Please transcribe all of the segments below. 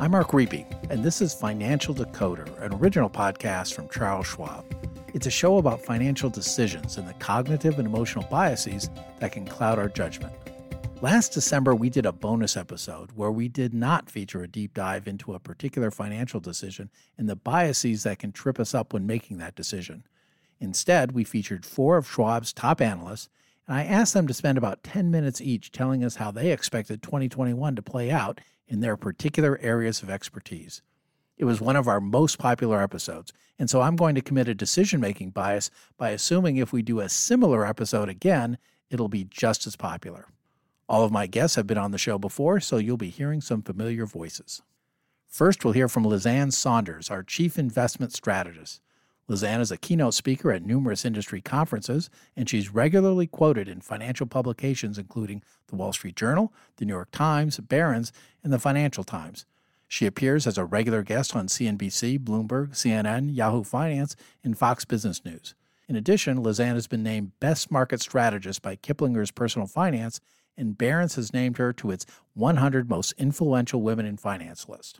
I'm Mark Riepe, and this is Financial Decoder, an original podcast from Charles Schwab. It's a show about financial decisions and the cognitive and emotional biases that can cloud our judgment. Last December, we did a bonus episode where we did not feature a deep dive into a particular financial decision and the biases that can trip us up when making that decision. Instead, we featured four of Schwab's top analysts, and I asked them to spend about 10 minutes each telling us how they expected 2021 to play out in their particular areas of expertise. It was one of our most popular episodes, and so I'm going to commit a decision making bias by assuming if we do a similar episode again, it'll be just as popular. All of my guests have been on the show before, so you'll be hearing some familiar voices. First, we'll hear from Liz Ann Sonders, our Chief Investment Strategist. Liz Ann is a keynote speaker at numerous industry conferences, and she's regularly quoted in financial publications including the Wall Street Journal, the New York Times, Barron's, and the Financial Times. She appears as a regular guest on CNBC, Bloomberg, CNN, Yahoo Finance, and Fox Business News. In addition, Liz Ann has been named Best Market Strategist by Kiplinger's Personal Finance, and Barron's has named her to its 100 Most Influential Women in Finance list.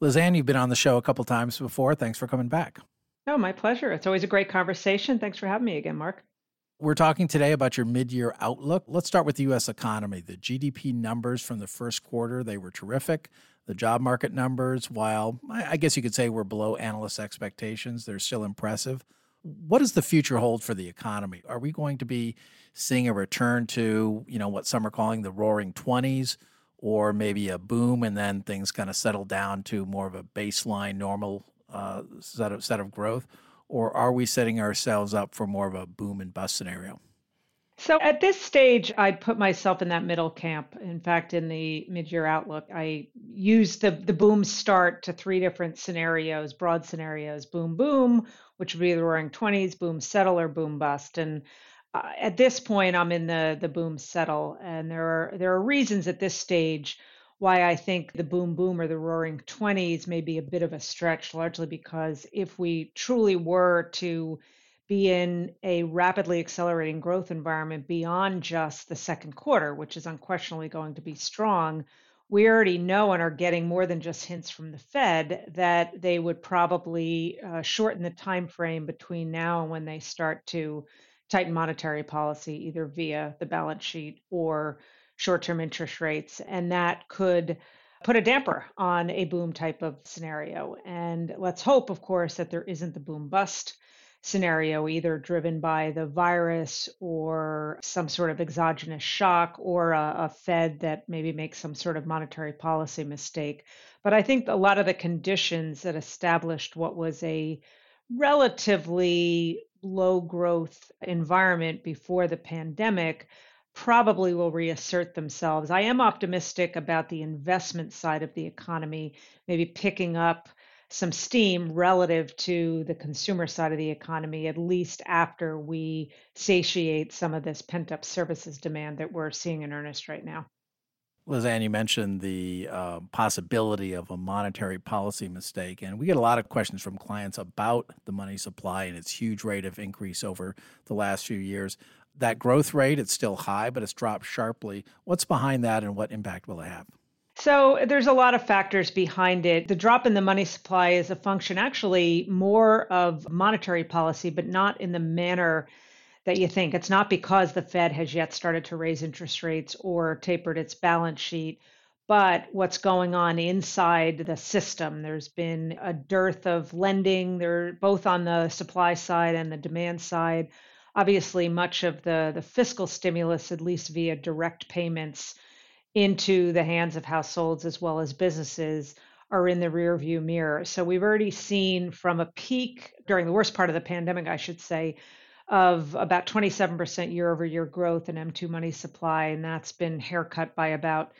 Liz Ann, you've been on the show a couple times before. Thanks for coming back. Oh, my pleasure. It's always a great conversation. Thanks for having me again, Mark. We're talking today about your mid-year outlook. Let's start with the US economy. The GDP numbers from the first quarter, they were terrific. The job market numbers, while I guess you could say we're below analyst expectations, they're still impressive. What does the future hold for the economy? Are we going to be seeing a return to, you know, what some are calling the roaring 20s or maybe a boom and then things kind of settle down to more of a baseline normal uh, set of set of growth, or are we setting ourselves up for more of a boom and bust scenario? So at this stage, I'd put myself in that middle camp. In fact, in the mid-year outlook, I used the the boom start to three different scenarios, broad scenarios: boom, boom, which would be the roaring twenties, boom, settle, or boom, bust. And uh, at this point, I'm in the the boom settle, and there are there are reasons at this stage why I think the boom boom or the roaring 20s may be a bit of a stretch, largely because if we truly were to be in a rapidly accelerating growth environment beyond just the second quarter, which is unquestionably going to be strong, we already know and are getting more than just hints from the Fed that they would probably uh, shorten the time frame between now and when they start to tighten monetary policy, either via the balance sheet or short term interest rates. And that could put a damper on a boom type of scenario. And let's hope, of course, that there isn't the boom bust scenario, either driven by the virus or some sort of exogenous shock or a, a, Fed that maybe makes some sort of monetary policy mistake. But I think a lot of the conditions that established what was a relatively low growth environment before the pandemic probably will reassert themselves. I am optimistic about the investment side of the economy, maybe picking up some steam relative to the consumer side of the economy, at least after we satiate some of this pent up services demand that we're seeing in earnest right now. Liz Ann, you mentioned the uh, possibility of a monetary policy mistake, and we get a lot of questions from clients about the money supply and its huge rate of increase over the last few years that growth rate, it's still high, but it's dropped sharply. What's behind that and what impact will it have? So there's a lot of factors behind it. The drop in the money supply is a function actually more of monetary policy, but not in the manner that you think. It's not because the Fed has yet started to raise interest rates or tapered its balance sheet, but what's going on inside the system. There's been a dearth of lending, there both on the supply side and the demand side obviously much of the, the fiscal stimulus, at least via direct payments into the hands of households as well as businesses, are in the rearview mirror. So we've already seen from a peak during the worst part of the pandemic, I should say, of about 27% year over year growth in M2 money supply, and that's been haircut by about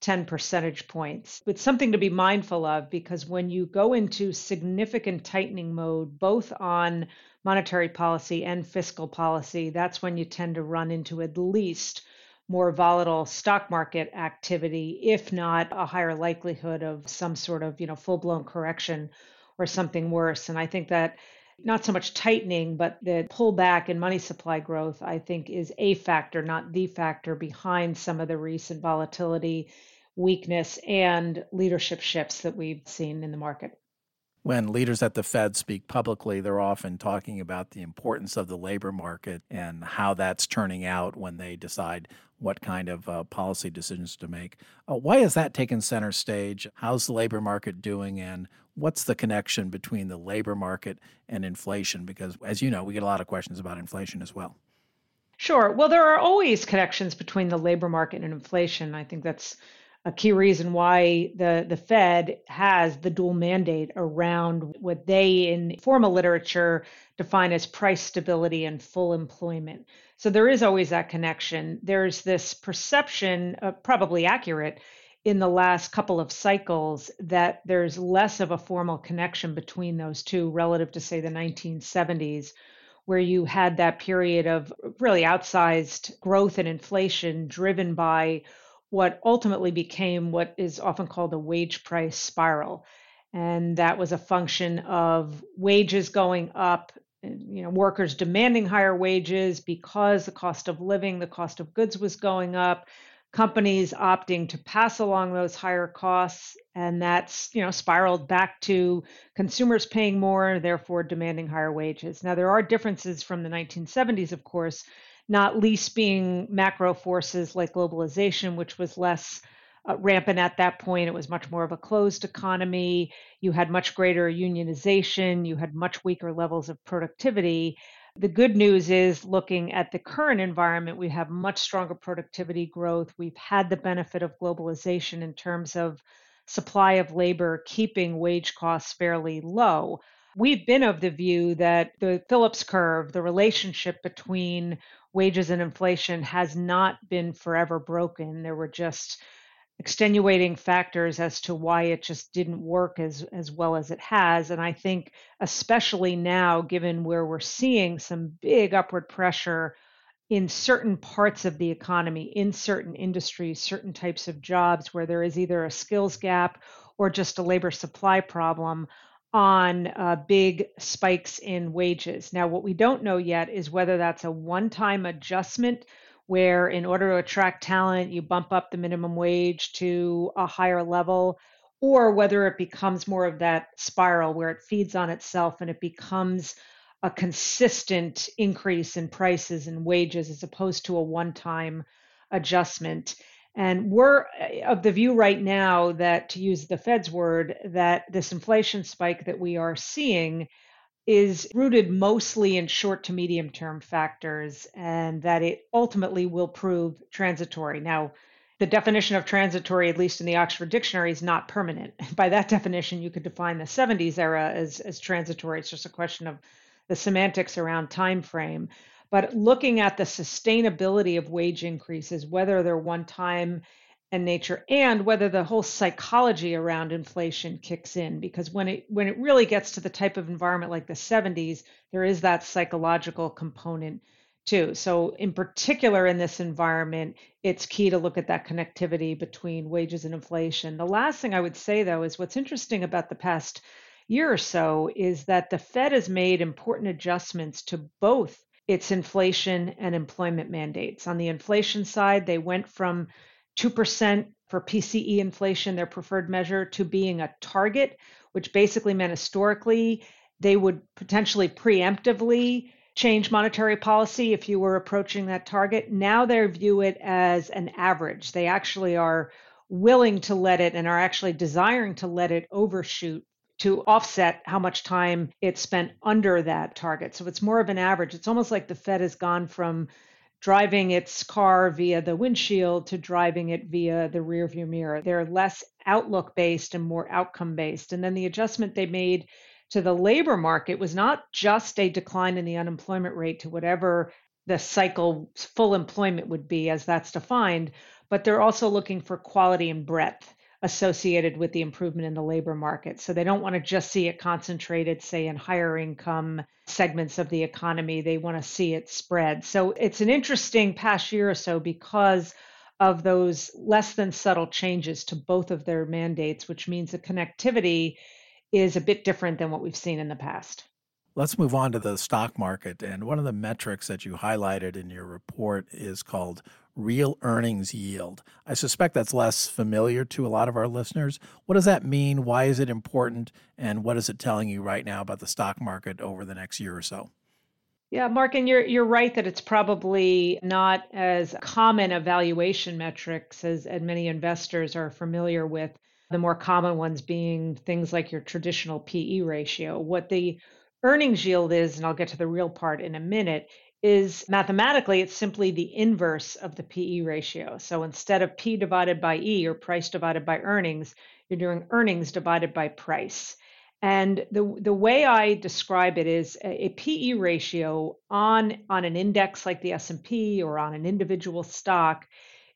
10 percentage points. It's something to be mindful of because when you go into significant tightening mode, both on monetary policy and fiscal policy, that's when you tend to run into at least more volatile stock market activity, if not a higher likelihood of some sort of, you know, full-blown correction or something worse. And I think that not so much tightening, but the pullback in money supply growth, I think, is a factor, not the factor behind some of the recent volatility weakness and leadership shifts that we've seen in the market. When leaders at the Fed speak publicly, they're often talking about the importance of the labor market and how that's turning out when they decide what kind of uh, policy decisions to make. Uh, why has that taken center stage? How's the labor market doing? And what's the connection between the labor market and inflation? Because, as you know, we get a lot of questions about inflation as well. Sure. Well, there are always connections between the labor market and inflation. I think that's a key reason why the, the Fed has the dual mandate around what they in formal literature define as price stability and full employment. So there is always that connection. There's this perception, uh, probably accurate, in the last couple of cycles that there's less of a formal connection between those two relative to, say, the 1970s, where you had that period of really outsized growth and inflation driven by what ultimately became what is often called the wage price spiral. And that was a function of wages going up, you know, workers demanding higher wages because the cost of living, the cost of goods was going up, companies opting to pass along those higher costs and that's you know spiraled back to consumers paying more therefore demanding higher wages now there are differences from the 1970s of course not least being macro forces like globalization, which was less uh, rampant at that point. It was much more of a closed economy. You had much greater unionization, you had much weaker levels of productivity. The good news is looking at the current environment, we have much stronger productivity growth. We've had the benefit of globalization in terms of supply of labor keeping wage costs fairly low. We've been of the view that the Phillips curve, the relationship between wages and inflation has not been forever broken. There were just extenuating factors as to why it just didn't work as as well as it has and i think especially now given where we're seeing some big upward pressure in certain parts of the economy in certain industries certain types of jobs where there is either a skills gap or just a labor supply problem on uh, big spikes in wages. Now, what we don't know yet is whether that's a one time adjustment where, in order to attract talent, you bump up the minimum wage to a higher level, or whether it becomes more of that spiral where it feeds on itself and it becomes a consistent increase in prices and wages as opposed to a one time adjustment. And we're uh, of the view right now that, to use the Fed's word, that this inflation spike that we are seeing is rooted mostly in short to medium term factors and that it ultimately will prove transitory. Now, the definition of transitory, at least in the Oxford Dictionary, is not permanent. By that definition, you could define the 70s era as, as transitory. It's just a question of the semantics around time frame. But looking at the sustainability of wage increases, whether they're one time in nature and whether the whole psychology around inflation kicks in because when it when it really gets to the type of environment like the 70s there is that psychological component too so in particular in this environment it's key to look at that connectivity between wages and inflation the last thing i would say though is what's interesting about the past year or so is that the fed has made important adjustments to both its inflation and employment mandates. On the inflation side, they went from 2% for PCE inflation, their preferred measure, to being a target, which basically meant historically they would potentially preemptively change monetary policy if you were approaching that target. Now they view it as an average. They actually are willing to let it and are actually desiring to let it overshoot to offset how much time it spent under that target. So it's more of an average. It's almost like the Fed has gone from driving its car via the windshield to driving it via the rearview mirror. They're less outlook based and more outcome based. And then the adjustment they made to the labor market was not just a decline in the unemployment rate to whatever the cycle full employment would be as that's defined, but they're also looking for quality and breadth associated with the improvement in the labor market. So they don't want to just see it concentrated, say, in higher income segments of the economy. They want to see it spread. So it's an interesting past year or so because of those less than subtle changes to both of their mandates, which means the connectivity is a bit different than what we've seen in the past. Let's move on to the stock market. And one of the metrics that you highlighted in your report is called real earnings yield. I suspect that's less familiar to a lot of our listeners. What does that mean? Why is it important? And what is it telling you right now about the stock market over the next year or so? Yeah, Mark, and you're you're right that it's probably not as common evaluation metrics as, as many investors are familiar with. The more common ones being things like your traditional PE ratio. What the earnings yield is, and I'll get to the real part in a minute, is mathematically it's simply the inverse of the PE ratio. So instead of P divided by E or price divided by earnings, you're doing earnings divided by price. And the the way I describe it is a, a PE ratio on on an index like the S&P or on an individual stock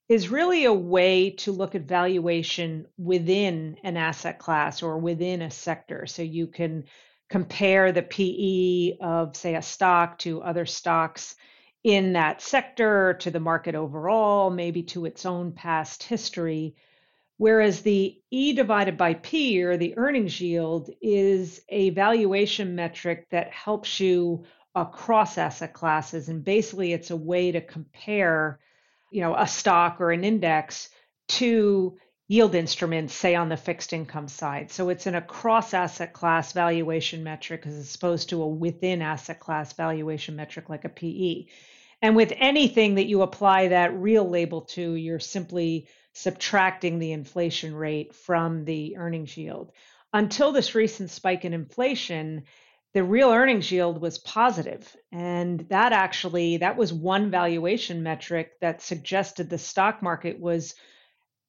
is really a way to look at valuation within an asset class or within a sector. So you can compare the PE of, say, a stock to other stocks in that sector, to the market overall, maybe to its own past history. Whereas the E divided by P or the earnings yield is a valuation metric that helps you across asset classes. And basically, it's a way to compare, you know, a stock or an index to yield instruments, say on the fixed income side. So it's an across asset class valuation metric as opposed to a within asset class valuation metric like a PE. And with anything that you apply that real label to, you're simply subtracting the inflation rate from the earnings yield. Until this recent spike in inflation, the real earnings yield was positive and that actually that was one valuation metric that suggested the stock market was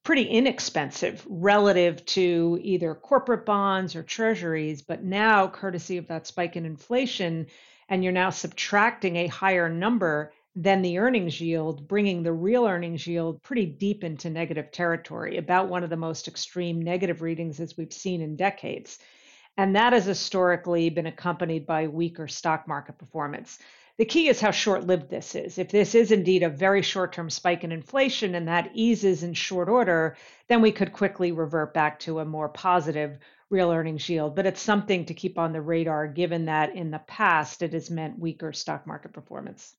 pretty inexpensive relative to either corporate bonds or treasuries. But now, courtesy of that spike in inflation, and you're now subtracting a higher number than the earnings yield, bringing the real earnings yield pretty deep into negative territory, about one of the most extreme negative readings as we've seen in decades. And that has historically been accompanied by weaker stock market performance. The key is how short lived this is. If this is indeed a very short term spike in inflation and that eases in short order, then we could quickly revert back to a more positive real earnings yield. But it's something to keep on the radar given that in the past it has meant weaker stock market performance.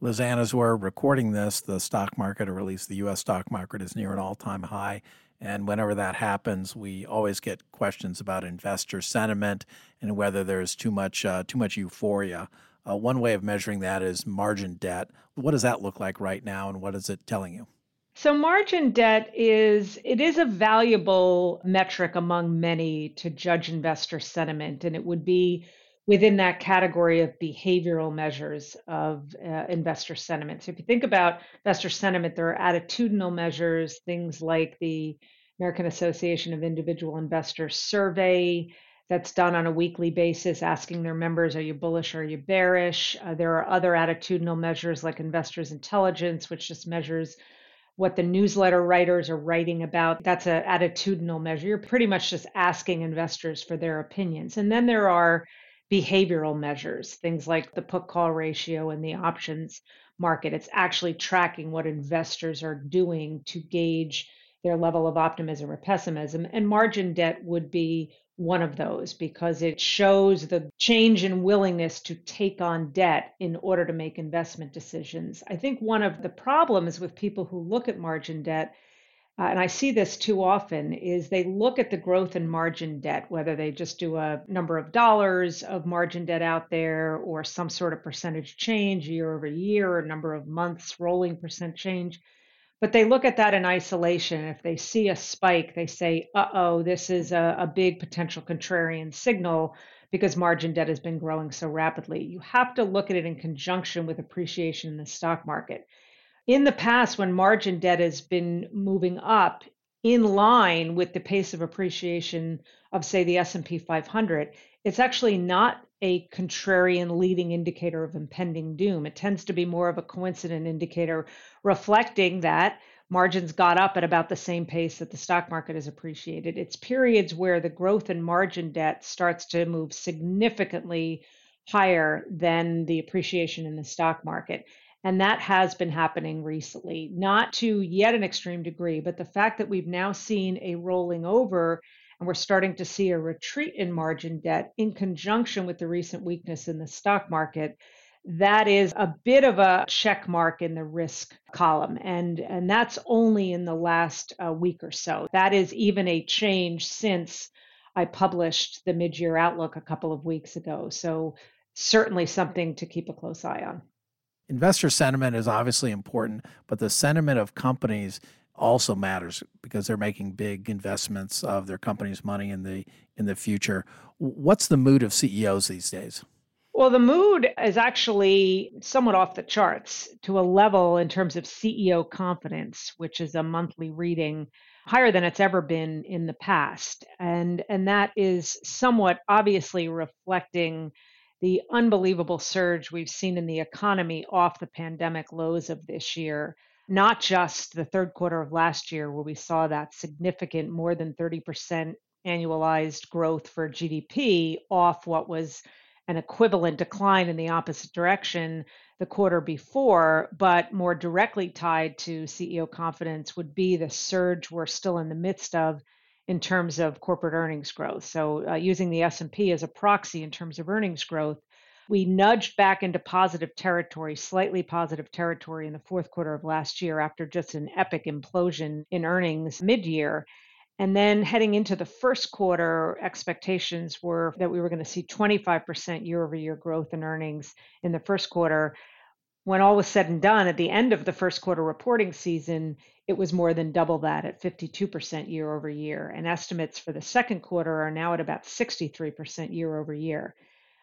Liz Ann, as we're recording this, the stock market, or at least the US stock market, is near an all time high. And whenever that happens, we always get questions about investor sentiment and whether there's too much uh, too much euphoria. Uh, one way of measuring that is margin debt. What does that look like right now, and what is it telling you? So margin debt is it is a valuable metric among many to judge investor sentiment, and it would be within that category of behavioral measures of uh, investor sentiment. So if you think about investor sentiment, there are attitudinal measures, things like the American Association of Individual Investors survey, that's done on a weekly basis, asking their members, are you bullish are you bearish? Uh, there are other attitudinal measures like investors intelligence, which just measures what the newsletter writers are writing about. That's an attitudinal measure. You're pretty much just asking investors for their opinions. And then there are behavioral measures, things like the put call ratio and the options market. It's actually tracking what investors are doing to gauge their level of optimism or pessimism. And margin debt would be one of those because it shows the change in willingness to take on debt in order to make investment decisions. I think one of the problems with people who look at margin debt, uh, and I see this too often, is they look at the growth in margin debt, whether they just do a number of dollars of margin debt out there or some sort of percentage change year over year or number of months rolling percent change but they look at that in isolation. If they see a spike, they say, uh oh, this is a, a, big potential contrarian signal because margin debt has been growing so rapidly. You have to look at it in conjunction with appreciation in the stock market. In the past, when margin debt has been moving up in line with the pace of appreciation of, say, the S&P 500, it's actually not a contrarian leading indicator of impending doom. It tends to be more of a coincident indicator reflecting that margins got up at about the same pace that the stock market has appreciated. It's periods where the growth in margin debt starts to move significantly higher than the appreciation in the stock market. And that has been happening recently, not to yet an extreme degree, but the fact that we've now seen a rolling over and we're starting to see a retreat in margin debt in conjunction with the recent weakness in the stock market, that is a bit of a check mark in the risk column. And, and that's only in the last uh, week or so. That is even a change since I published the mid year outlook a couple of weeks ago. So, certainly something to keep a close eye on. Investor sentiment is obviously important, but the sentiment of companies also matters because they're making big investments of their company's money in the in the future. What's the mood of CEOs these days? Well, the mood is actually somewhat off the charts to a level in terms of CEO confidence, which is a monthly reading higher than it's ever been in the past. And and that is somewhat obviously reflecting the unbelievable surge we've seen in the economy off the pandemic lows of this year not just the third quarter of last year, where we saw that significant more than 30% annualized growth for GDP off what was an equivalent decline in the opposite direction the quarter before, but more directly tied to CEO confidence would be the surge we're still in the midst of in terms of corporate earnings growth. So, uh, using the S&P as a proxy in terms of earnings growth, we nudged back into positive territory, slightly positive territory in the fourth quarter of last year after just an epic implosion in earnings mid year. And then heading into the first quarter, expectations were that we were going to see 25% year over year growth in earnings in the first quarter. When all was said and done, at the end of the first quarter reporting season, it was more than double that at 52% year over year. And estimates for the second quarter are now at about 63% year over year.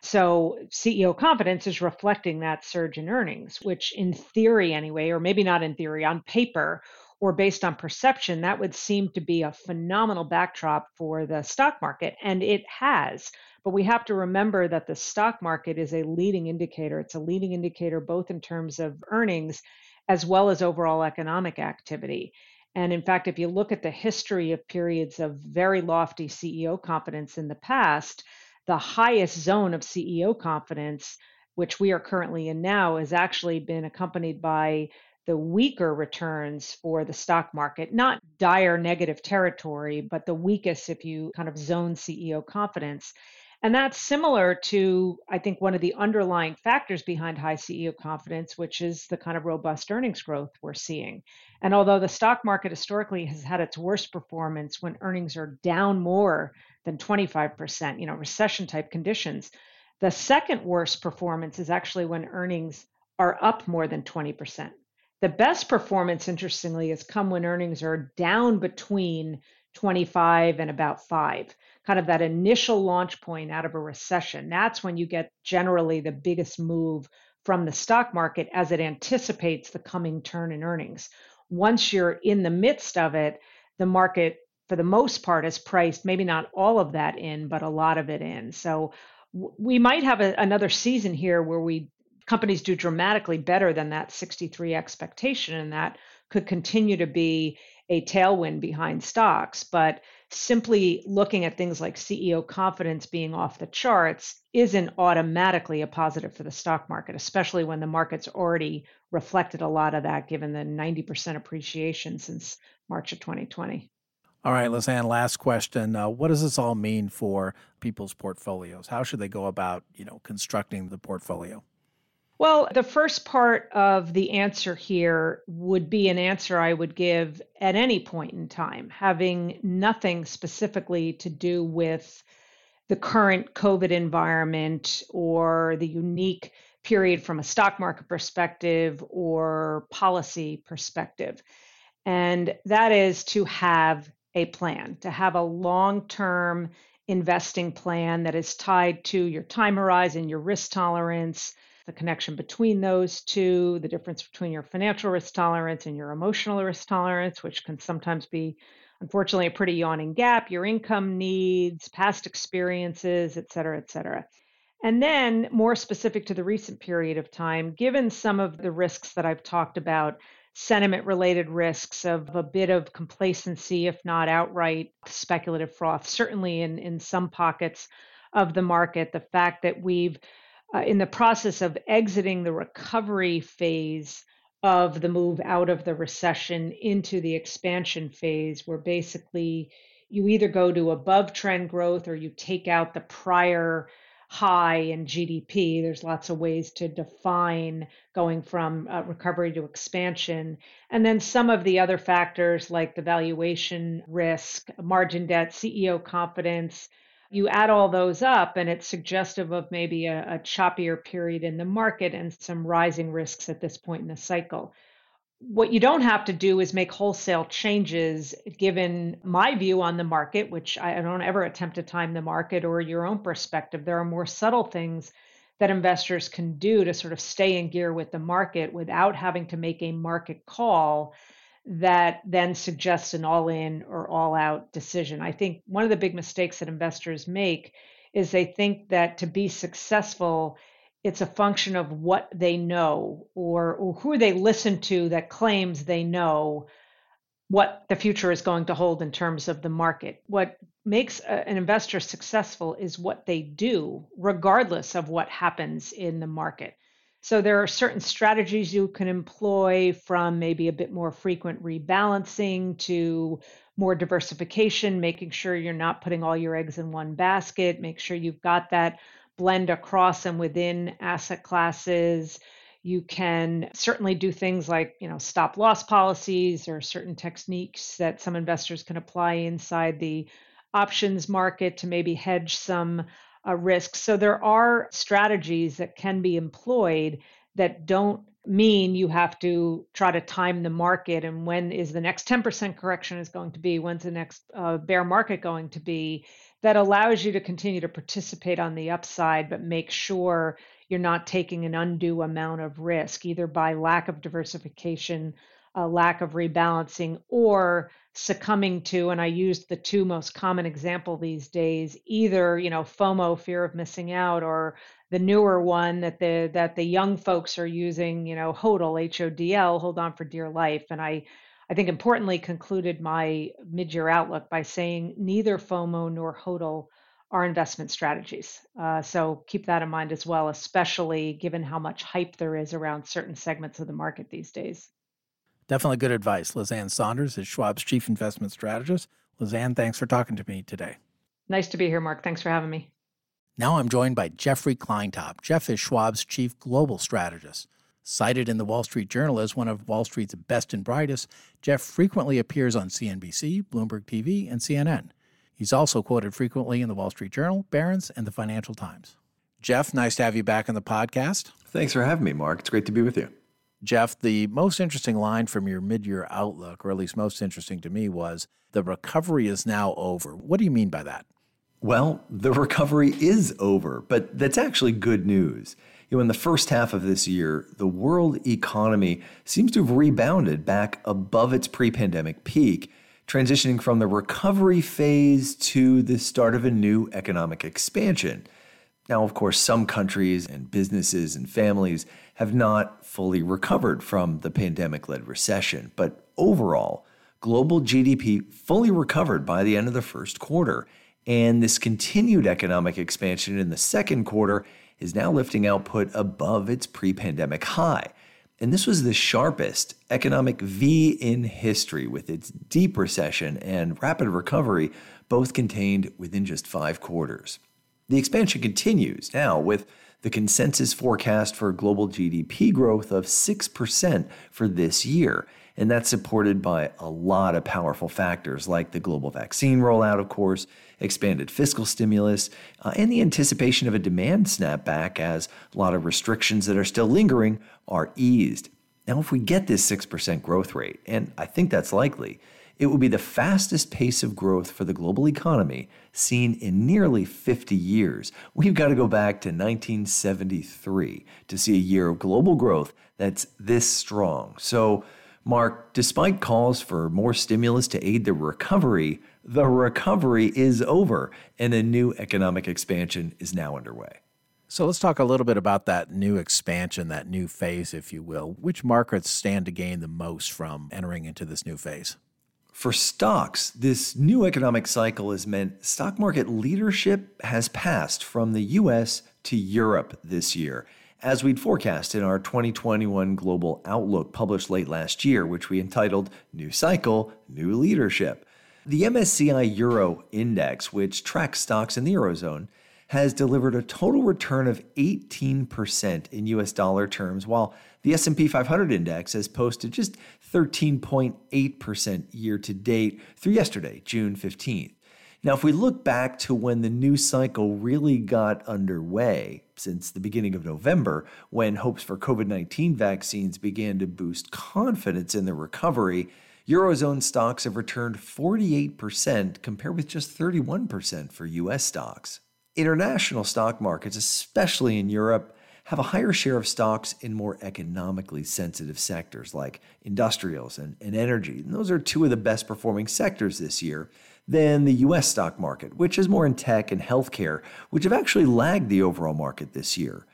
So CEO confidence is reflecting that surge in earnings, which in theory, anyway, or maybe not in theory, on paper or based on perception, that would seem to be a phenomenal backdrop for the stock market. And it has. But we have to remember that the stock market is a leading indicator. It's a leading indicator both in terms of earnings as well as overall economic activity. And in fact, if you look at the history of periods of very lofty CEO confidence in the past, the highest zone of CEO confidence, which we are currently in now, has actually been accompanied by the weaker returns for the stock market, not dire negative territory, but the weakest if you kind of zone CEO confidence. And that's similar to, I think, one of the underlying factors behind high CEO confidence, which is the kind of robust earnings growth we're seeing. And although the stock market historically has had its worst performance when earnings are down more than 25%, you know, recession type conditions. The second worst performance is actually when earnings are up more than 20%. The best performance, interestingly, has come when earnings are down between 25 and about five, kind of that initial launch point out of a recession. That's when you get generally the biggest move from the stock market as it anticipates the coming turn in earnings. Once you're in the midst of it, the market for the most part has priced maybe not all of that in, but a lot of it in. So we might have a, another season here where we companies do dramatically better than that 63 expectation, and that could continue to be a tailwind behind stocks. But simply looking at things like CEO confidence being off the charts isn't automatically a positive for the stock market, especially when the market's already reflected a lot of that given the 90% appreciation since March of 2020. All right, Liz Ann, last question. Uh, what does this all mean for people's portfolios? How should they go about, you know, constructing the portfolio? Well, the first part of the answer here would be an answer I would give at any point in time, having nothing specifically to do with the current COVID environment or the unique period from a stock market perspective or policy perspective. And that is to have a plan, to have a long term investing plan that is tied to your time horizon, your risk tolerance, the connection between those two, the difference between your financial risk tolerance and your emotional risk tolerance, which can sometimes be, unfortunately, a pretty yawning gap, your income needs, past experiences, et cetera, et cetera. And then, more specific to the recent period of time, given some of the risks that I've talked about, sentiment related risks of a bit of complacency, if not outright speculative froth, certainly in, in some pockets of the market. The fact that we've, uh, in the process of exiting the recovery phase of the move out of the recession into the expansion phase, where basically you either go to above trend growth or you take out the prior high in GDP. There's lots of ways to define going from uh, recovery to expansion. And then some of the other factors like the valuation risk, margin debt, CEO confidence. You add all those up, and it's suggestive of maybe a, a choppier period in the market and some rising risks at this point in the cycle what you don't have to do is make wholesale changes given my view on the market which i don't ever attempt to time the market or your own perspective. There are more subtle things that investors can do to sort of stay in gear with the market without having to make a market call that then suggests an all in or all out decision. I think one of the big mistakes that investors make is they think that to be successful it's a function of what they know or, or who they listen to that claims they know what the future is going to hold in terms of the market. What makes a, an investor successful is what they do, regardless of what happens in the market. So there are certain strategies you can employ from maybe a bit more frequent rebalancing to more diversification, making sure you're not putting all your eggs in one basket, make sure you've got that blend across and within asset classes. You can certainly do things like, you know, stop loss policies or certain techniques that some investors can apply inside the options market to maybe hedge some uh, risks. So there are strategies that can be employed that don't mean you have to try to time the market and when is the next 10% correction is going to be when's the next uh, bear market going to be that allows you to continue to participate on the upside, but make sure you're not taking an undue amount of risk, either by lack of diversification, a lack of rebalancing, or succumbing to, and I used the two most common example these days, either, you know, FOMO, fear of missing out, or the newer one that the that the young folks are using, you know, HODL, H-O-D-L, hold on for dear life. And I I think importantly concluded my mid year outlook by saying neither FOMO nor HODL are investment strategies. Uh, so keep that in mind as well, especially given how much hype there is around certain segments of the market these days. Definitely good advice. Liz Ann Sonders is Schwab's chief investment strategist. Liz Ann, thanks for talking to me today. Nice to be here, Mark. Thanks for having me. Now I'm joined by Jeffrey Kleintop. Jeff is Schwab's chief global strategist. Cited in the Wall Street Journal as one of Wall Street's best and brightest, Jeff frequently appears on CNBC, Bloomberg TV, and CNN. He's also quoted frequently in the Wall Street Journal, Barron's, and the Financial Times. Jeff, nice to have you back on the podcast. Thanks for having me, Mark. It's great to be with you. Jeff, the most interesting line from your mid year outlook, or at least most interesting to me, was the recovery is now over. What do you mean by that? Well, the recovery is over, but that's actually good news. Know, in the first half of this year, the world economy seems to have rebounded back above its pre pandemic peak, transitioning from the recovery phase to the start of a new economic expansion. Now, of course, some countries and businesses and families have not fully recovered from the pandemic led recession, but overall, global GDP fully recovered by the end of the first quarter. And this continued economic expansion in the second quarter is now lifting output above its pre pandemic high. And this was the sharpest economic V in history, with its deep recession and rapid recovery both contained within just five quarters. The expansion continues now with the consensus forecast for global GDP growth of 6% for this year. And that's supported by a lot of powerful factors like the global vaccine rollout, of course, expanded fiscal stimulus, uh, and the anticipation of a demand snapback as a lot of restrictions that are still lingering are eased. Now, if we get this 6% growth rate, and I think that's likely, it will be the fastest pace of growth for the global economy seen in nearly 50 years. We've got to go back to 1973 to see a year of global growth that's this strong. So, Mark, despite calls for more stimulus to aid the recovery, the recovery is over and a new economic expansion is now underway. So let's talk a little bit about that new expansion, that new phase, if you will. Which markets stand to gain the most from entering into this new phase? For stocks, this new economic cycle has meant stock market leadership has passed from the US to Europe this year as we'd forecast in our 2021 Global Outlook published late last year, which we entitled New Cycle, New Leadership. The MSCI Euro Index, which tracks stocks in the Eurozone, has delivered a total return of 18% in US dollar terms, while the S&P 500 index has posted just 13.8% year to date through yesterday, June 15th. Now, if we look back to when the new cycle really got underway, since the beginning of November, when hopes for COVID 19 vaccines began to boost confidence in the recovery, Eurozone stocks have returned 48% compared with just 31% for US stocks. International stock markets, especially in Europe, have a higher share of stocks in more economically sensitive sectors like industrials and, and energy. And those are two of the best performing sectors this year than the US stock market, which is more in tech and healthcare, which have actually lagged the overall market this year.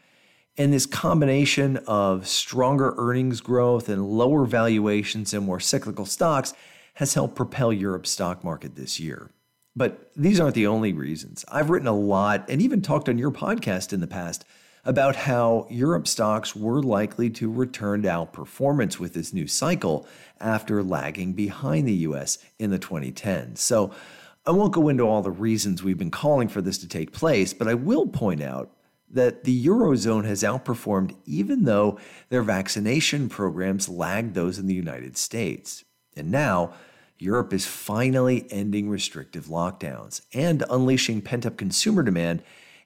And this combination of stronger earnings growth and lower valuations in more cyclical stocks has helped propel Europe's stock market this year. But these aren't the only reasons. I've written a lot and even talked on your podcast in the past about how Europe stocks were likely to return to outperformance with this new cycle after lagging behind the US in the 2010s. So I won't go into all the reasons we've been calling for this to take place, but I will point out that the Eurozone has outperformed even though their vaccination programs lagged those in the United States. And now, Europe is finally ending restrictive lockdowns and unleashing pent up consumer demand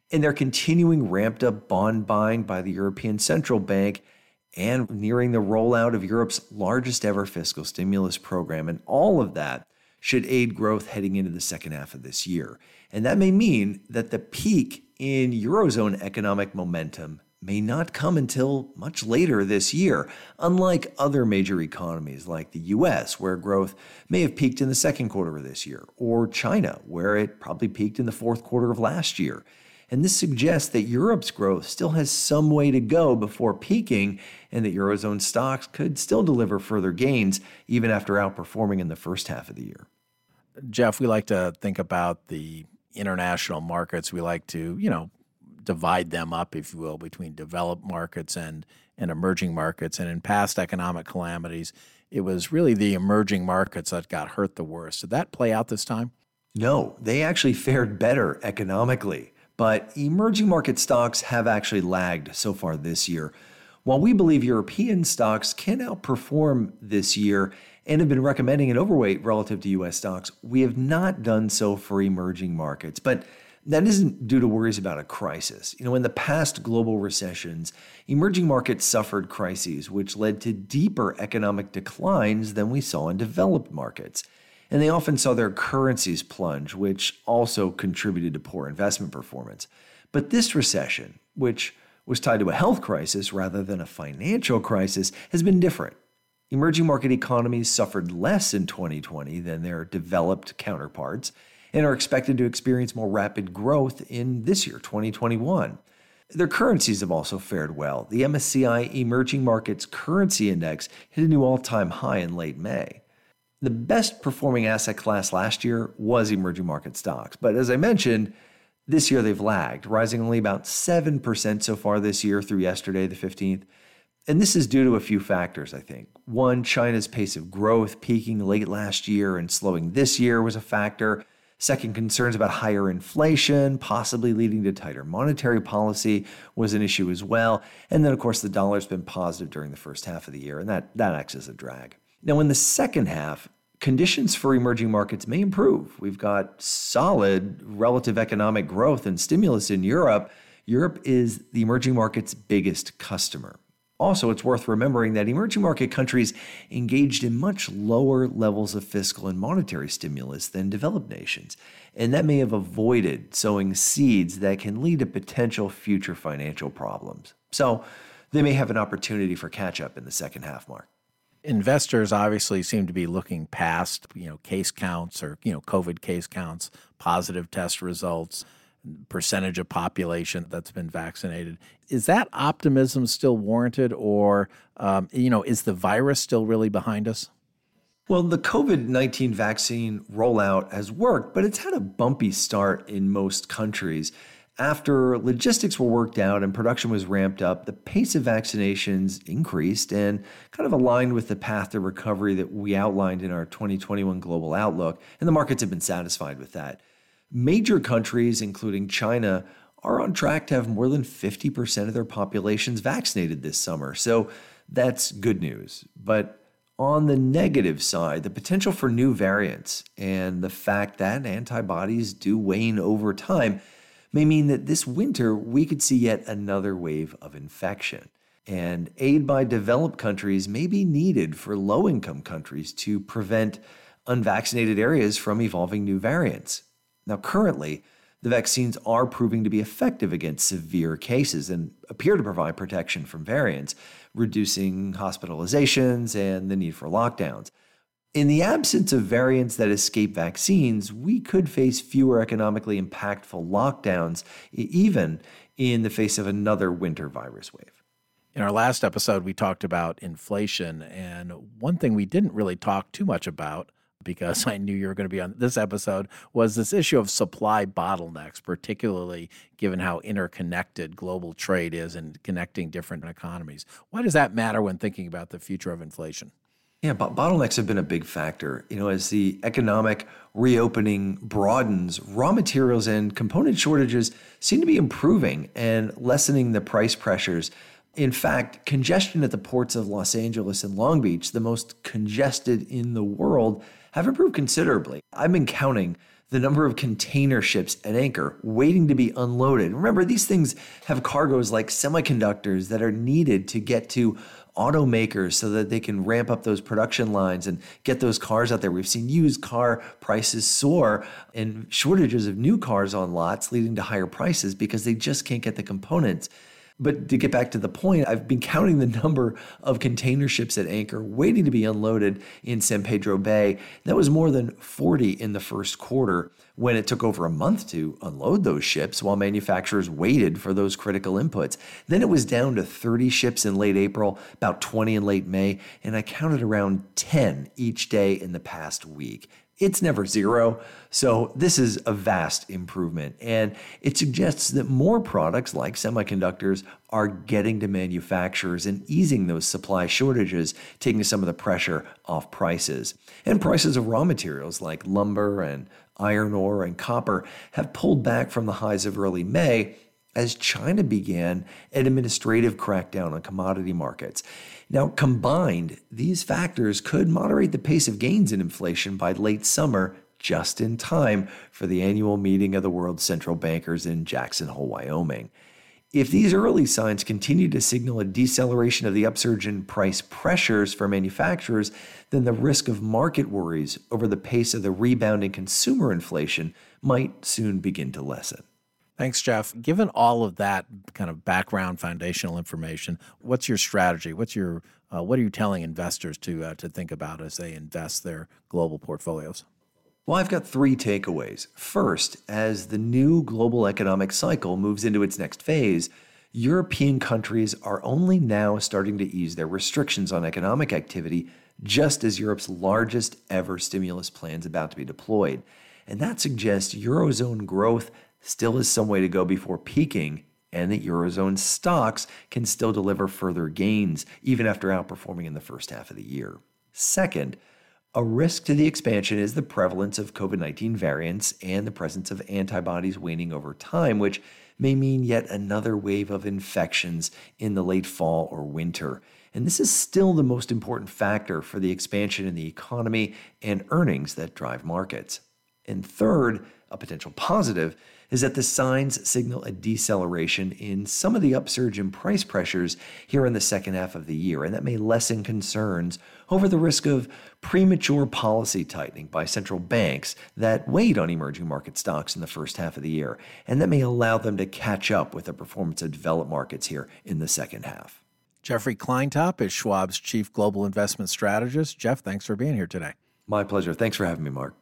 in their continuing ramped up bond buying by the European Central Bank and nearing the rollout of Europe's largest ever fiscal stimulus program. And all of that should aid growth heading into the second half of this year. And that may mean that the peak in Eurozone economic momentum may not come until much later this year, unlike other major economies like the US, where growth may have peaked in the second quarter of this year, or China, where it probably peaked in the fourth quarter of last year. And this suggests that Europe's growth still has some way to go before peaking, and that Eurozone stocks could still deliver further gains even after outperforming in the first half of the year. Jeff, we like to think about the international markets, we like to, you know, divide them up, if you will, between developed markets and, and emerging markets. And in past economic calamities, it was really the emerging markets that got hurt the worst. Did that play out this time? No, they actually fared better economically. But emerging market stocks have actually lagged so far this year. While we believe European stocks can outperform this year, and have been recommending an overweight relative to US stocks, we have not done so for emerging markets. But that isn't due to worries about a crisis. You know, in the past global recessions, emerging markets suffered crises which led to deeper economic declines than we saw in developed markets. And they often saw their currencies plunge, which also contributed to poor investment performance. But this recession, which was tied to a health crisis rather than a financial crisis, has been different. Emerging market economies suffered less in 2020 than their developed counterparts and are expected to experience more rapid growth in this year, 2021. Their currencies have also fared well. The MSCI Emerging Markets Currency Index hit a new all time high in late May. The best performing asset class last year was emerging market stocks, but as I mentioned, this year they've lagged, rising only about 7% so far this year through yesterday, the 15th. And this is due to a few factors, I think. One, China's pace of growth peaking late last year and slowing this year was a factor. Second, concerns about higher inflation, possibly leading to tighter monetary policy, was an issue as well. And then, of course, the dollar's been positive during the first half of the year, and that, that acts as a drag. Now, in the second half, conditions for emerging markets may improve. We've got solid relative economic growth and stimulus in Europe. Europe is the emerging market's biggest customer. Also, it's worth remembering that emerging market countries engaged in much lower levels of fiscal and monetary stimulus than developed nations, and that may have avoided sowing seeds that can lead to potential future financial problems. So, they may have an opportunity for catch up in the second half mark. Investors obviously seem to be looking past, you know, case counts or, you know, COVID case counts, positive test results percentage of population that's been vaccinated. Is that optimism still warranted, or um, you know, is the virus still really behind us? Well, the COVID 19 vaccine rollout has worked, but it's had a bumpy start in most countries. After logistics were worked out and production was ramped up, the pace of vaccinations increased and kind of aligned with the path to recovery that we outlined in our 2021 global outlook, and the markets have been satisfied with that. Major countries, including China, are on track to have more than 50% of their populations vaccinated this summer. So that's good news. But on the negative side, the potential for new variants and the fact that antibodies do wane over time may mean that this winter we could see yet another wave of infection. And aid by developed countries may be needed for low income countries to prevent unvaccinated areas from evolving new variants. Now, currently, the vaccines are proving to be effective against severe cases and appear to provide protection from variants, reducing hospitalizations and the need for lockdowns. In the absence of variants that escape vaccines, we could face fewer economically impactful lockdowns, even in the face of another winter virus wave. In our last episode, we talked about inflation, and one thing we didn't really talk too much about because I knew you were going to be on this episode was this issue of supply bottlenecks, particularly given how interconnected global trade is and connecting different economies. Why does that matter when thinking about the future of inflation? Yeah, but bottlenecks have been a big factor. You know, as the economic reopening broadens, raw materials and component shortages seem to be improving and lessening the price pressures. In fact, congestion at the ports of Los Angeles and Long Beach, the most congested in the world, have improved considerably. I've been counting the number of container ships at anchor waiting to be unloaded. Remember, these things have cargoes like semiconductors that are needed to get to automakers so that they can ramp up those production lines and get those cars out there. We've seen used car prices soar and shortages of new cars on lots leading to higher prices because they just can't get the components. But to get back to the point, I've been counting the number of container ships at anchor waiting to be unloaded in San Pedro Bay. That was more than 40 in the first quarter when it took over a month to unload those ships while manufacturers waited for those critical inputs. Then it was down to 30 ships in late April, about 20 in late May, and I counted around 10 each day in the past week. It's never zero. So, this is a vast improvement. And it suggests that more products like semiconductors are getting to manufacturers and easing those supply shortages, taking some of the pressure off prices. And prices of raw materials like lumber and iron ore and copper have pulled back from the highs of early May as China began an administrative crackdown on commodity markets. Now, combined, these factors could moderate the pace of gains in inflation by late summer, just in time for the annual meeting of the world's central bankers in Jackson Hole, Wyoming. If these early signs continue to signal a deceleration of the upsurge in price pressures for manufacturers, then the risk of market worries over the pace of the rebounding consumer inflation might soon begin to lessen. Thanks, Jeff. Given all of that kind of background foundational information, what's your strategy? What's your uh, what are you telling investors to uh, to think about as they invest their global portfolios? Well, I've got three takeaways. First, as the new global economic cycle moves into its next phase, European countries are only now starting to ease their restrictions on economic activity, just as Europe's largest ever stimulus plan is about to be deployed. And that suggests Eurozone growth still has some way to go before peaking, and that Eurozone stocks can still deliver further gains even after outperforming in the first half of the year. Second, a risk to the expansion is the prevalence of COVID 19 variants and the presence of antibodies waning over time, which may mean yet another wave of infections in the late fall or winter. And this is still the most important factor for the expansion in the economy and earnings that drive markets. And third, a potential positive is that the signs signal a deceleration in some of the upsurge in price pressures here in the second half of the year, and that may lessen concerns over the risk of premature policy tightening by central banks that weighed on emerging market stocks in the first half of the year, and that may allow them to catch up with the performance of developed markets here in the second half. Jeffrey Kleintop is Schwab's Chief Global Investment Strategist. Jeff, thanks for being here today. My pleasure. Thanks for having me, Mark.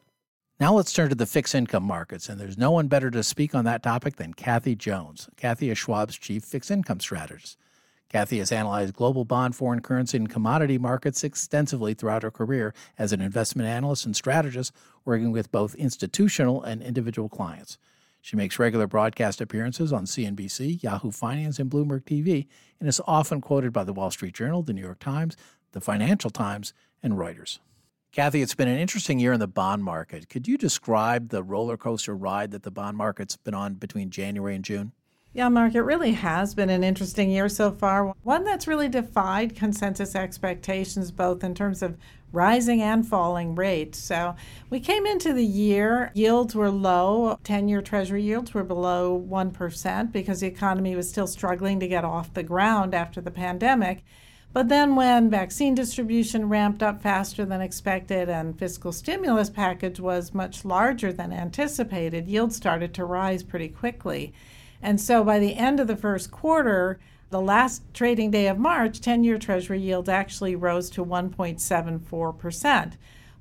Now let's turn to the fixed income markets, and there's no one better to speak on that topic than Kathy Jones. Kathy is Schwab's chief fixed income strategist. Kathy has analyzed global bond, foreign currency, and commodity markets extensively throughout her career as an investment analyst and strategist, working with both institutional and individual clients. She makes regular broadcast appearances on CNBC, Yahoo Finance, and Bloomberg TV, and is often quoted by the Wall Street Journal, the New York Times, the Financial Times, and Reuters. Kathy, it's been an interesting year in the bond market. Could you describe the roller coaster ride that the bond market's been on between January and June? Yeah, Mark, it really has been an interesting year so far. One that's really defied consensus expectations, both in terms of rising and falling rates. So we came into the year, yields were low, 10 year Treasury yields were below 1% because the economy was still struggling to get off the ground after the pandemic. But then, when vaccine distribution ramped up faster than expected and fiscal stimulus package was much larger than anticipated, yields started to rise pretty quickly. And so by the end of the first quarter, the last trading day of March, 10 year Treasury yields actually rose to 1.74%.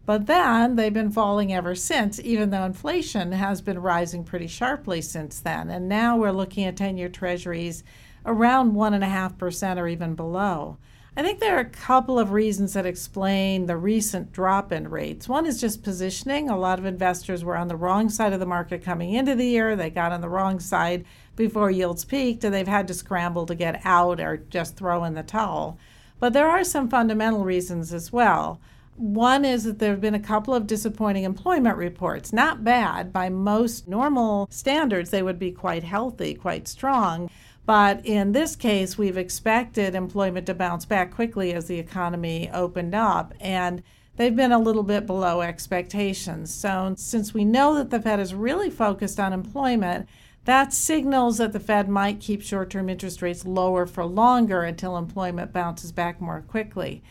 But then they've been falling ever since, even though inflation has been rising pretty sharply since then. And now we're looking at 10 year Treasuries around 1.5% or even below. I think there are a couple of reasons that explain the recent drop in rates. One is just positioning. A lot of investors were on the wrong side of the market coming into the year. They got on the wrong side before yields peaked, and they've had to scramble to get out or just throw in the towel. But there are some fundamental reasons as well. One is that there have been a couple of disappointing employment reports. Not bad. By most normal standards, they would be quite healthy, quite strong. But in this case, we've expected employment to bounce back quickly as the economy opened up. And they've been a little bit below expectations. So, since we know that the Fed is really focused on employment, that signals that the Fed might keep short term interest rates lower for longer until employment bounces back more quickly.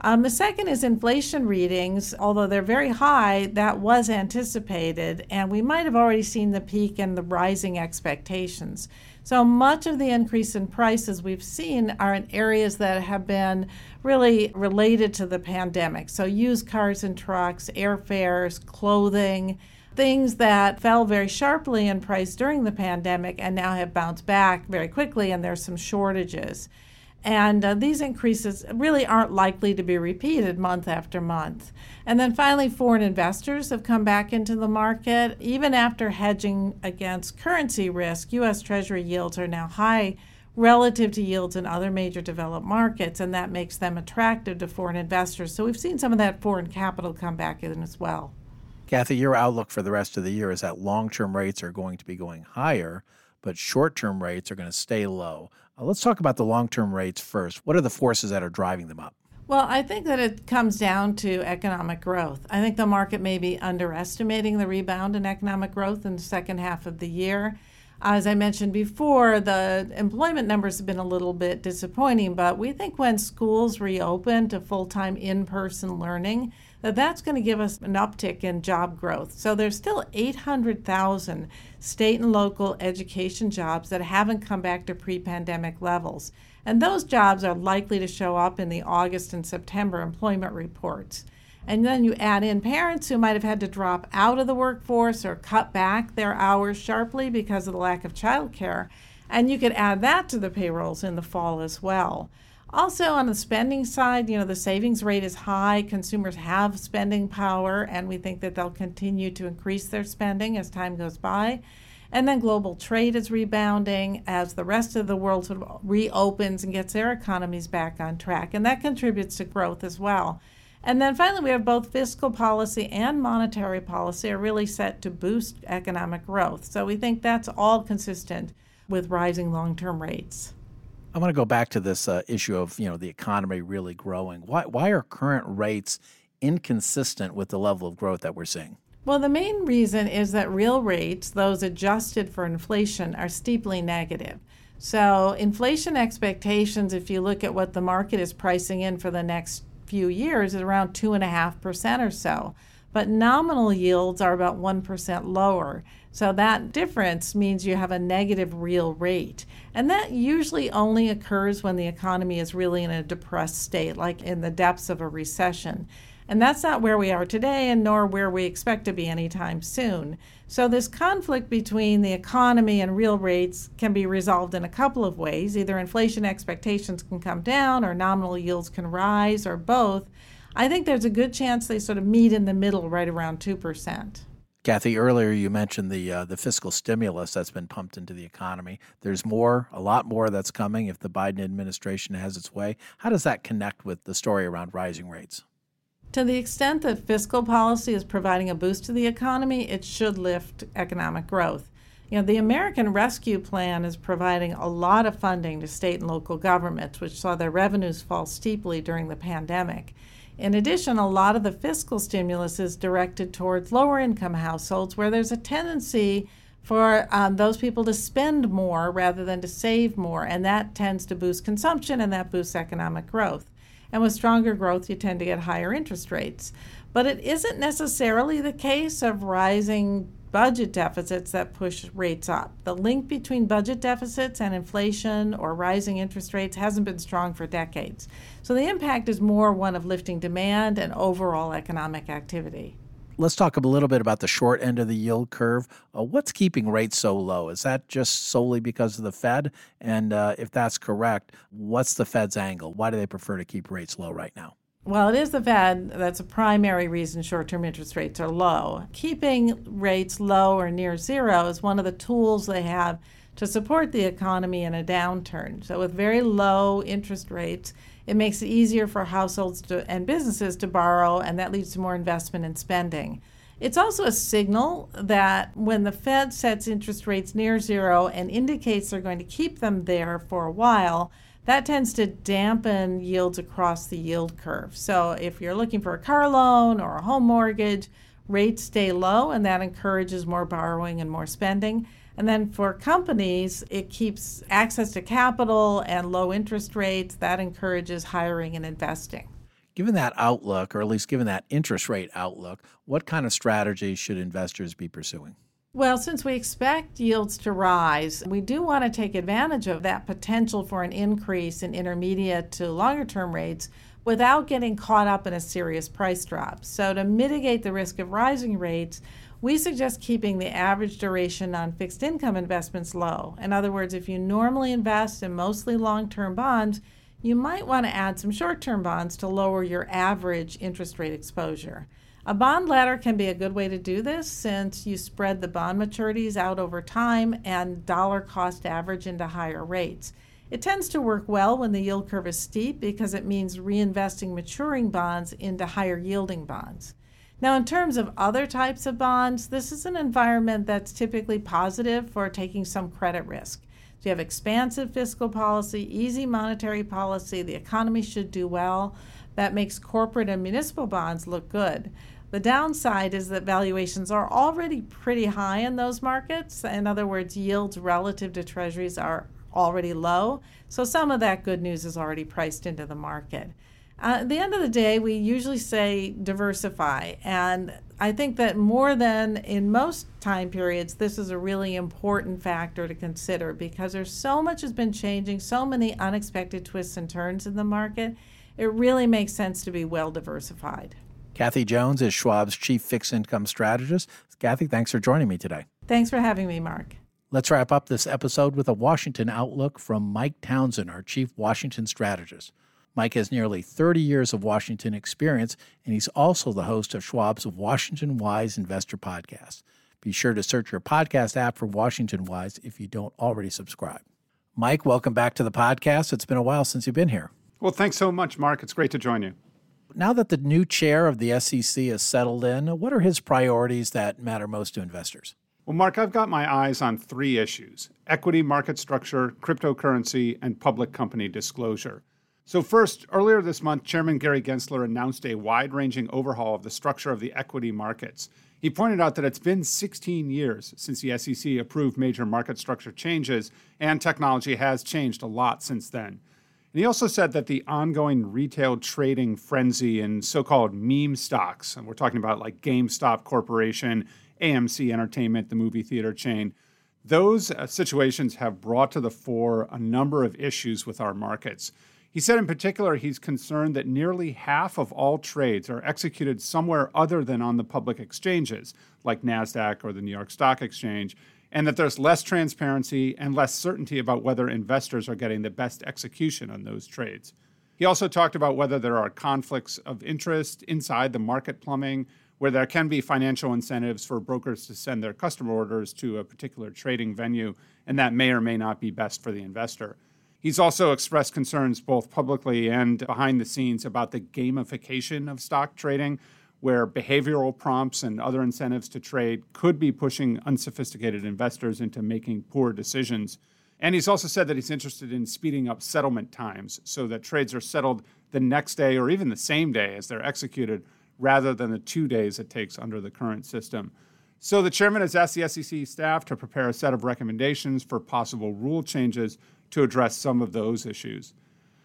Um, the second is inflation readings. Although they're very high, that was anticipated, and we might have already seen the peak in the rising expectations. So much of the increase in prices we've seen are in areas that have been really related to the pandemic. So used cars and trucks, airfares, clothing things that fell very sharply in price during the pandemic and now have bounced back very quickly, and there's some shortages. And uh, these increases really aren't likely to be repeated month after month. And then finally, foreign investors have come back into the market. Even after hedging against currency risk, U.S. Treasury yields are now high relative to yields in other major developed markets, and that makes them attractive to foreign investors. So we've seen some of that foreign capital come back in as well. Kathy, your outlook for the rest of the year is that long term rates are going to be going higher, but short term rates are going to stay low. Uh, let's talk about the long term rates first. What are the forces that are driving them up? Well, I think that it comes down to economic growth. I think the market may be underestimating the rebound in economic growth in the second half of the year. As I mentioned before, the employment numbers have been a little bit disappointing, but we think when schools reopen to full time in person learning, that that's going to give us an uptick in job growth. So there's still 800,000 state and local education jobs that haven't come back to pre-pandemic levels. And those jobs are likely to show up in the August and September employment reports. And then you add in parents who might have had to drop out of the workforce or cut back their hours sharply because of the lack of childcare. And you could add that to the payrolls in the fall as well. Also, on the spending side, you know, the savings rate is high. Consumers have spending power, and we think that they'll continue to increase their spending as time goes by. And then global trade is rebounding as the rest of the world sort of reopens and gets their economies back on track. And that contributes to growth as well. And then finally, we have both fiscal policy and monetary policy are really set to boost economic growth. So we think that's all consistent with rising long term rates. I want to go back to this uh, issue of you know the economy really growing. Why why are current rates inconsistent with the level of growth that we're seeing? Well, the main reason is that real rates, those adjusted for inflation, are steeply negative. So, inflation expectations, if you look at what the market is pricing in for the next few years, is around 2.5% or so. But nominal yields are about 1% lower. So that difference means you have a negative real rate. And that usually only occurs when the economy is really in a depressed state, like in the depths of a recession. And that's not where we are today, and nor where we expect to be anytime soon. So, this conflict between the economy and real rates can be resolved in a couple of ways. Either inflation expectations can come down, or nominal yields can rise, or both. I think there's a good chance they sort of meet in the middle right around 2%. Kathy, earlier you mentioned the uh, the fiscal stimulus that's been pumped into the economy. There's more, a lot more that's coming if the Biden administration has its way. How does that connect with the story around rising rates? To the extent that fiscal policy is providing a boost to the economy, it should lift economic growth. You know, the American Rescue Plan is providing a lot of funding to state and local governments, which saw their revenues fall steeply during the pandemic. In addition, a lot of the fiscal stimulus is directed towards lower income households where there's a tendency for um, those people to spend more rather than to save more, and that tends to boost consumption and that boosts economic growth. And with stronger growth, you tend to get higher interest rates. But it isn't necessarily the case of rising budget deficits that push rates up. The link between budget deficits and inflation or rising interest rates hasn't been strong for decades. So the impact is more one of lifting demand and overall economic activity. Let's talk a little bit about the short end of the yield curve. Uh, what's keeping rates so low? Is that just solely because of the Fed? And uh, if that's correct, what's the Fed's angle? Why do they prefer to keep rates low right now? Well, it is the Fed that's a primary reason short term interest rates are low. Keeping rates low or near zero is one of the tools they have to support the economy in a downturn. So, with very low interest rates, it makes it easier for households to, and businesses to borrow, and that leads to more investment and spending. It's also a signal that when the Fed sets interest rates near zero and indicates they're going to keep them there for a while, that tends to dampen yields across the yield curve. So if you're looking for a car loan or a home mortgage, rates stay low and that encourages more borrowing and more spending. And then for companies, it keeps access to capital and low interest rates. That encourages hiring and investing. Given that outlook, or at least given that interest rate outlook, what kind of strategies should investors be pursuing? Well, since we expect yields to rise, we do want to take advantage of that potential for an increase in intermediate to longer term rates without getting caught up in a serious price drop. So, to mitigate the risk of rising rates, we suggest keeping the average duration on fixed income investments low. In other words, if you normally invest in mostly long term bonds, you might want to add some short term bonds to lower your average interest rate exposure. A bond ladder can be a good way to do this since you spread the bond maturities out over time and dollar cost average into higher rates. It tends to work well when the yield curve is steep because it means reinvesting maturing bonds into higher yielding bonds. Now, in terms of other types of bonds, this is an environment that's typically positive for taking some credit risk. So you have expansive fiscal policy, easy monetary policy, the economy should do well. That makes corporate and municipal bonds look good. The downside is that valuations are already pretty high in those markets. In other words, yields relative to treasuries are already low. So some of that good news is already priced into the market. Uh, at the end of the day, we usually say diversify. And I think that more than in most time periods, this is a really important factor to consider because there's so much has been changing, so many unexpected twists and turns in the market. It really makes sense to be well diversified. Kathy Jones is Schwab's chief fixed income strategist. Kathy, thanks for joining me today. Thanks for having me, Mark. Let's wrap up this episode with a Washington outlook from Mike Townsend, our chief Washington strategist. Mike has nearly 30 years of Washington experience, and he's also the host of Schwab's Washington Wise Investor Podcast. Be sure to search your podcast app for Washington Wise if you don't already subscribe. Mike, welcome back to the podcast. It's been a while since you've been here. Well, thanks so much, Mark. It's great to join you. Now that the new chair of the SEC is settled in, what are his priorities that matter most to investors? Well, Mark, I've got my eyes on three issues equity market structure, cryptocurrency, and public company disclosure. So, first, earlier this month, Chairman Gary Gensler announced a wide ranging overhaul of the structure of the equity markets. He pointed out that it's been 16 years since the SEC approved major market structure changes, and technology has changed a lot since then. And he also said that the ongoing retail trading frenzy in so called meme stocks, and we're talking about like GameStop Corporation, AMC Entertainment, the movie theater chain, those uh, situations have brought to the fore a number of issues with our markets. He said in particular he's concerned that nearly half of all trades are executed somewhere other than on the public exchanges, like NASDAQ or the New York Stock Exchange, and that there's less transparency and less certainty about whether investors are getting the best execution on those trades. He also talked about whether there are conflicts of interest inside the market plumbing, where there can be financial incentives for brokers to send their customer orders to a particular trading venue, and that may or may not be best for the investor. He's also expressed concerns both publicly and behind the scenes about the gamification of stock trading, where behavioral prompts and other incentives to trade could be pushing unsophisticated investors into making poor decisions. And he's also said that he's interested in speeding up settlement times so that trades are settled the next day or even the same day as they're executed rather than the two days it takes under the current system. So the chairman has asked the SEC staff to prepare a set of recommendations for possible rule changes to address some of those issues.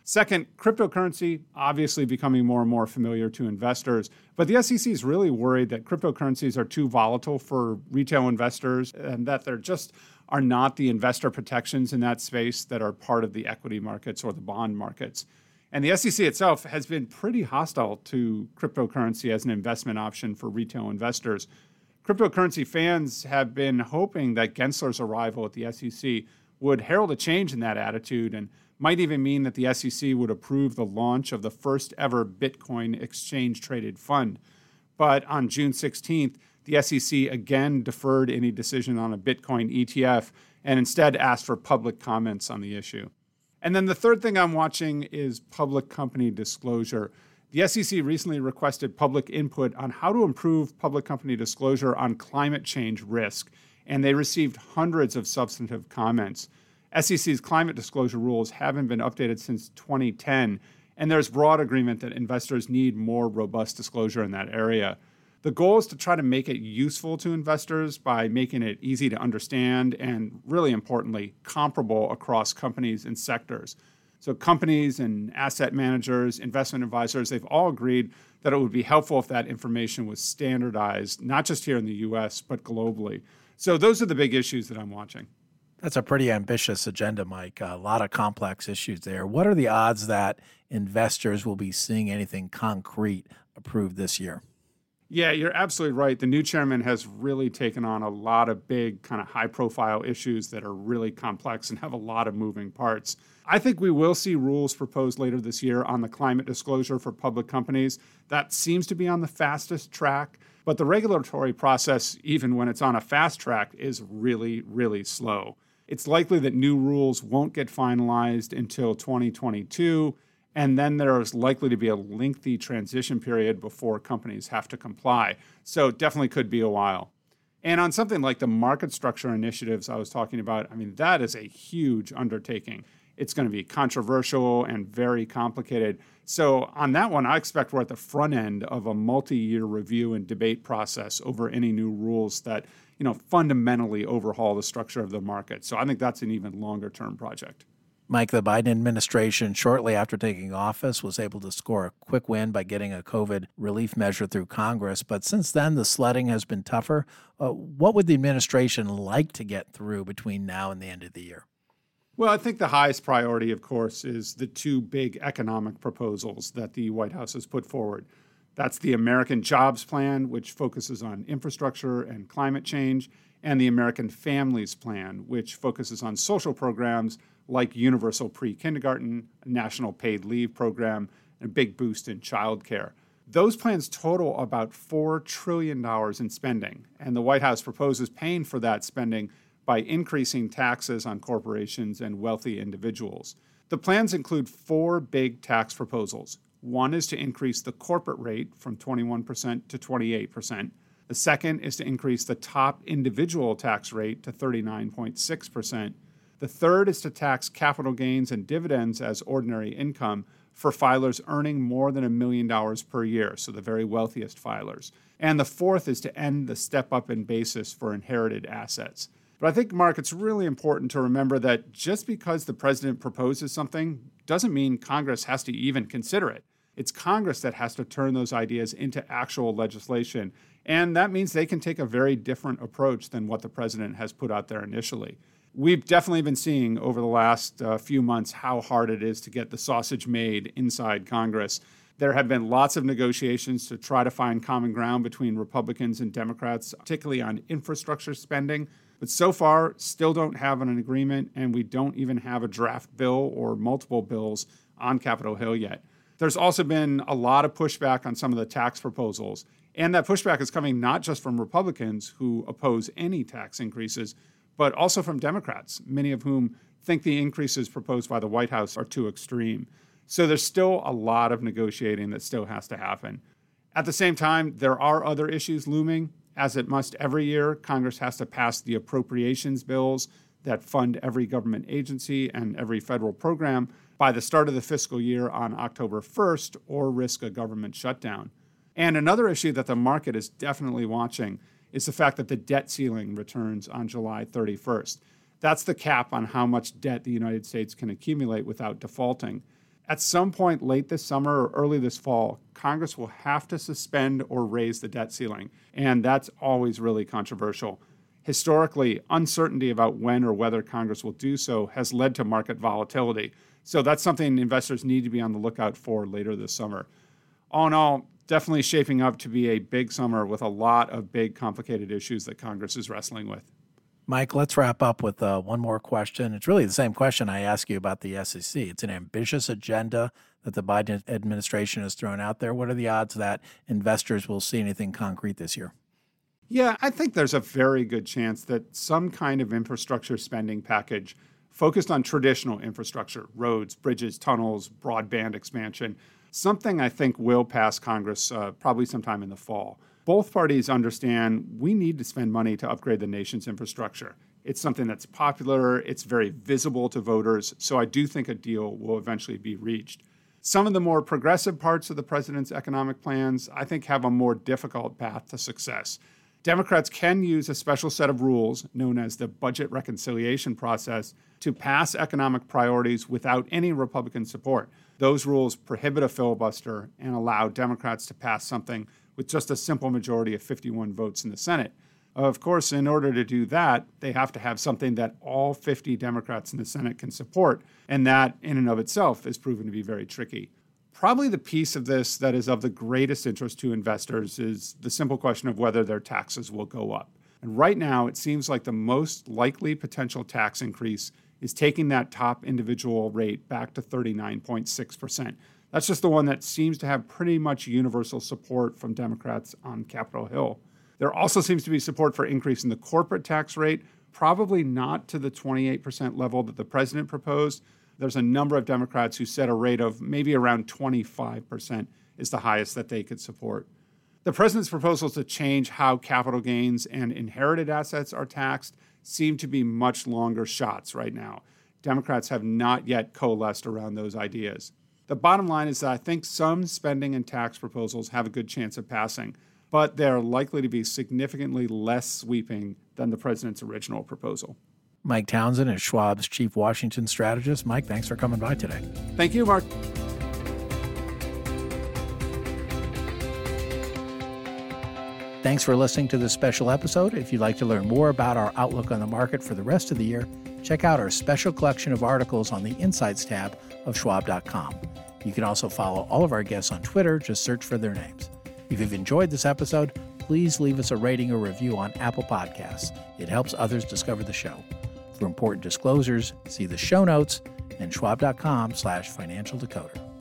Second, cryptocurrency obviously becoming more and more familiar to investors, but the SEC is really worried that cryptocurrencies are too volatile for retail investors and that there just are not the investor protections in that space that are part of the equity markets or the bond markets. And the SEC itself has been pretty hostile to cryptocurrency as an investment option for retail investors. Cryptocurrency fans have been hoping that Gensler's arrival at the SEC would herald a change in that attitude and might even mean that the SEC would approve the launch of the first ever Bitcoin exchange traded fund. But on June 16th, the SEC again deferred any decision on a Bitcoin ETF and instead asked for public comments on the issue. And then the third thing I'm watching is public company disclosure. The SEC recently requested public input on how to improve public company disclosure on climate change risk, and they received hundreds of substantive comments. SEC's climate disclosure rules haven't been updated since 2010, and there's broad agreement that investors need more robust disclosure in that area. The goal is to try to make it useful to investors by making it easy to understand and, really importantly, comparable across companies and sectors. So, companies and asset managers, investment advisors, they've all agreed that it would be helpful if that information was standardized, not just here in the US, but globally. So, those are the big issues that I'm watching. That's a pretty ambitious agenda, Mike. A lot of complex issues there. What are the odds that investors will be seeing anything concrete approved this year? Yeah, you're absolutely right. The new chairman has really taken on a lot of big, kind of high profile issues that are really complex and have a lot of moving parts. I think we will see rules proposed later this year on the climate disclosure for public companies. That seems to be on the fastest track. But the regulatory process, even when it's on a fast track, is really, really slow. It's likely that new rules won't get finalized until 2022, and then there's likely to be a lengthy transition period before companies have to comply. So it definitely could be a while. And on something like the market structure initiatives I was talking about, I mean, that is a huge undertaking. It's going to be controversial and very complicated. So, on that one, I expect we're at the front end of a multi year review and debate process over any new rules that you know, fundamentally overhaul the structure of the market. So I think that's an even longer term project. Mike, the Biden administration, shortly after taking office, was able to score a quick win by getting a COVID relief measure through Congress. But since then, the sledding has been tougher. Uh, what would the administration like to get through between now and the end of the year? Well, I think the highest priority, of course, is the two big economic proposals that the White House has put forward that's the American Jobs Plan, which focuses on infrastructure and climate change, and the American Families Plan, which focuses on social programs like universal pre kindergarten, national paid leave program, and a big boost in childcare. Those plans total about $4 trillion in spending, and the White House proposes paying for that spending by increasing taxes on corporations and wealthy individuals. The plans include four big tax proposals one is to increase the corporate rate from 21% to 28%. The second is to increase the top individual tax rate to 39.6%. The third is to tax capital gains and dividends as ordinary income for filers earning more than a million dollars per year, so the very wealthiest filers. And the fourth is to end the step up in basis for inherited assets. But I think, Mark, it's really important to remember that just because the president proposes something doesn't mean Congress has to even consider it. It's Congress that has to turn those ideas into actual legislation. And that means they can take a very different approach than what the president has put out there initially. We've definitely been seeing over the last uh, few months how hard it is to get the sausage made inside Congress. There have been lots of negotiations to try to find common ground between Republicans and Democrats, particularly on infrastructure spending. But so far, still don't have an agreement, and we don't even have a draft bill or multiple bills on Capitol Hill yet. There's also been a lot of pushback on some of the tax proposals. And that pushback is coming not just from Republicans who oppose any tax increases, but also from Democrats, many of whom think the increases proposed by the White House are too extreme. So there's still a lot of negotiating that still has to happen. At the same time, there are other issues looming. As it must every year, Congress has to pass the appropriations bills that fund every government agency and every federal program by the start of the fiscal year on October 1st or risk a government shutdown. And another issue that the market is definitely watching is the fact that the debt ceiling returns on July 31st. That's the cap on how much debt the United States can accumulate without defaulting. At some point late this summer or early this fall, Congress will have to suspend or raise the debt ceiling, and that's always really controversial. Historically, uncertainty about when or whether Congress will do so has led to market volatility. So that's something investors need to be on the lookout for later this summer. All in all, definitely shaping up to be a big summer with a lot of big, complicated issues that Congress is wrestling with. Mike, let's wrap up with uh, one more question. It's really the same question I asked you about the SEC. It's an ambitious agenda that the Biden administration has thrown out there. What are the odds that investors will see anything concrete this year? Yeah, I think there's a very good chance that some kind of infrastructure spending package focused on traditional infrastructure, roads, bridges, tunnels, broadband expansion, something I think will pass Congress uh, probably sometime in the fall both parties understand we need to spend money to upgrade the nation's infrastructure. It's something that's popular, it's very visible to voters, so I do think a deal will eventually be reached. Some of the more progressive parts of the president's economic plans, I think, have a more difficult path to success. Democrats can use a special set of rules, known as the budget reconciliation process, to pass economic priorities without any Republican support. Those rules prohibit a filibuster and allow Democrats to pass something with just a simple majority of 51 votes in the Senate. Of course, in order to do that, they have to have something that all 50 Democrats in the Senate can support, and that in and of itself is proven to be very tricky. Probably the piece of this that is of the greatest interest to investors is the simple question of whether their taxes will go up. And right now, it seems like the most likely potential tax increase is taking that top individual rate back to 39.6%. That's just the one that seems to have pretty much universal support from Democrats on Capitol Hill. There also seems to be support for increasing the corporate tax rate, probably not to the 28% level that the president proposed. There's a number of Democrats who set a rate of maybe around 25% is the highest that they could support. The president's proposals to change how capital gains and inherited assets are taxed seem to be much longer shots right now. Democrats have not yet coalesced around those ideas. The bottom line is that I think some spending and tax proposals have a good chance of passing, but they're likely to be significantly less sweeping than the president's original proposal. Mike Townsend is Schwab's chief Washington strategist. Mike, thanks for coming by today. Thank you, Mark. Thanks for listening to this special episode. If you'd like to learn more about our outlook on the market for the rest of the year, check out our special collection of articles on the Insights tab of Schwab.com. You can also follow all of our guests on Twitter. Just search for their names. If you've enjoyed this episode, please leave us a rating or review on Apple Podcasts. It helps others discover the show. For important disclosures, see the show notes and schwab.com slash financial decoder.